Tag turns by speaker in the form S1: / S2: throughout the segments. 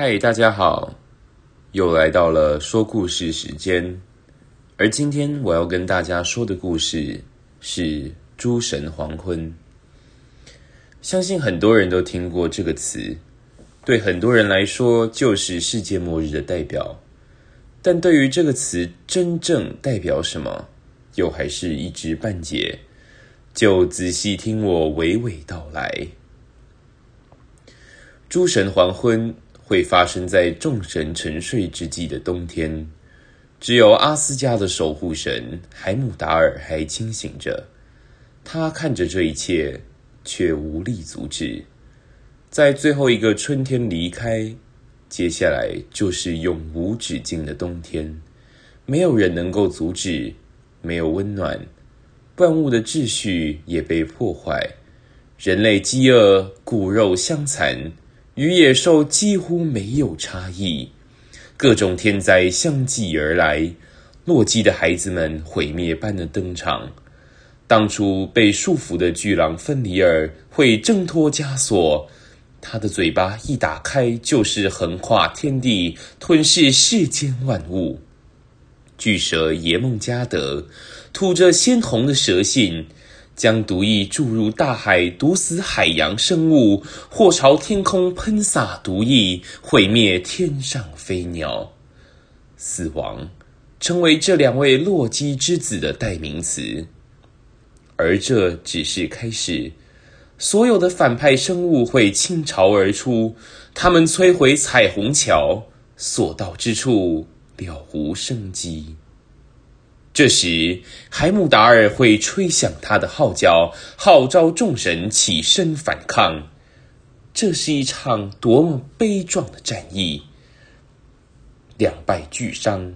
S1: 嗨，大家好，又来到了说故事时间。而今天我要跟大家说的故事是《诸神黄昏》。相信很多人都听过这个词，对很多人来说就是世界末日的代表。但对于这个词真正代表什么，又还是一知半解。就仔细听我娓娓道来。诸神黄昏会发生在众神沉睡之际的冬天，只有阿斯加的守护神海姆达尔还清醒着。他看着这一切，却无力阻止。在最后一个春天离开，接下来就是永无止境的冬天。没有人能够阻止，没有温暖。万物的秩序也被破坏，人类饥饿，骨肉相残，与野兽几乎没有差异。各种天灾相继而来，洛基的孩子们毁灭般的登场。当初被束缚的巨狼芬里尔会挣脱枷锁，他的嘴巴一打开就是横跨天地，吞噬世间万物。巨蛇耶梦加德吐着鲜红的蛇信，将毒液注入大海，毒死海洋生物，或朝天空喷洒毒液，毁灭天上飞鸟。死亡成为这两位洛基之子的代名词，而这只是开始。所有的反派生物会倾巢而出，他们摧毁彩虹桥，所到之处。了无生机。这时，海姆达尔会吹响他的号角，号召众神起身反抗。这是一场多么悲壮的战役！两败俱伤，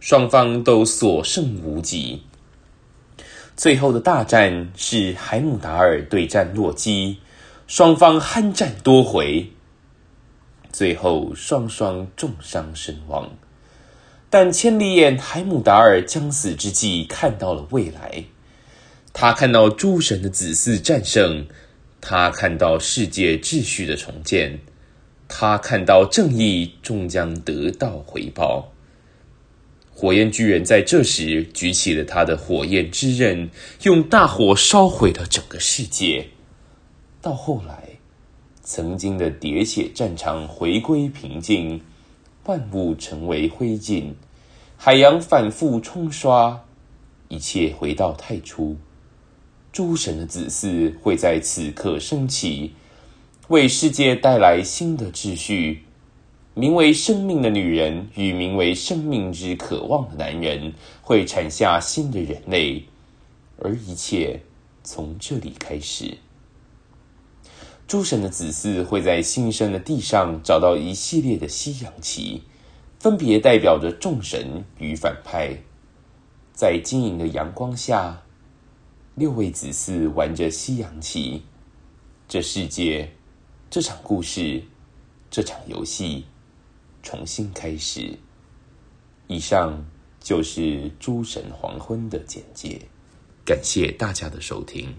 S1: 双方都所剩无几。最后的大战是海姆达尔对战洛基，双方酣战多回，最后双双重伤身亡。但千里眼海姆达尔将死之际看到了未来，他看到诸神的子嗣战胜，他看到世界秩序的重建，他看到正义终将得到回报。火焰巨人在这时举起了他的火焰之刃，用大火烧毁了整个世界。到后来，曾经的喋血战场回归平静。万物成为灰烬，海洋反复冲刷，一切回到太初。诸神的子嗣会在此刻升起，为世界带来新的秩序。名为生命的女人与名为生命之渴望的男人会产下新的人类，而一切从这里开始。诸神的子嗣会在新生的地上找到一系列的西洋旗，分别代表着众神与反派。在晶莹的阳光下，六位子嗣玩着西洋旗。这世界，这场故事，这场游戏，重新开始。以上就是诸神黄昏的简介，感谢大家的收听。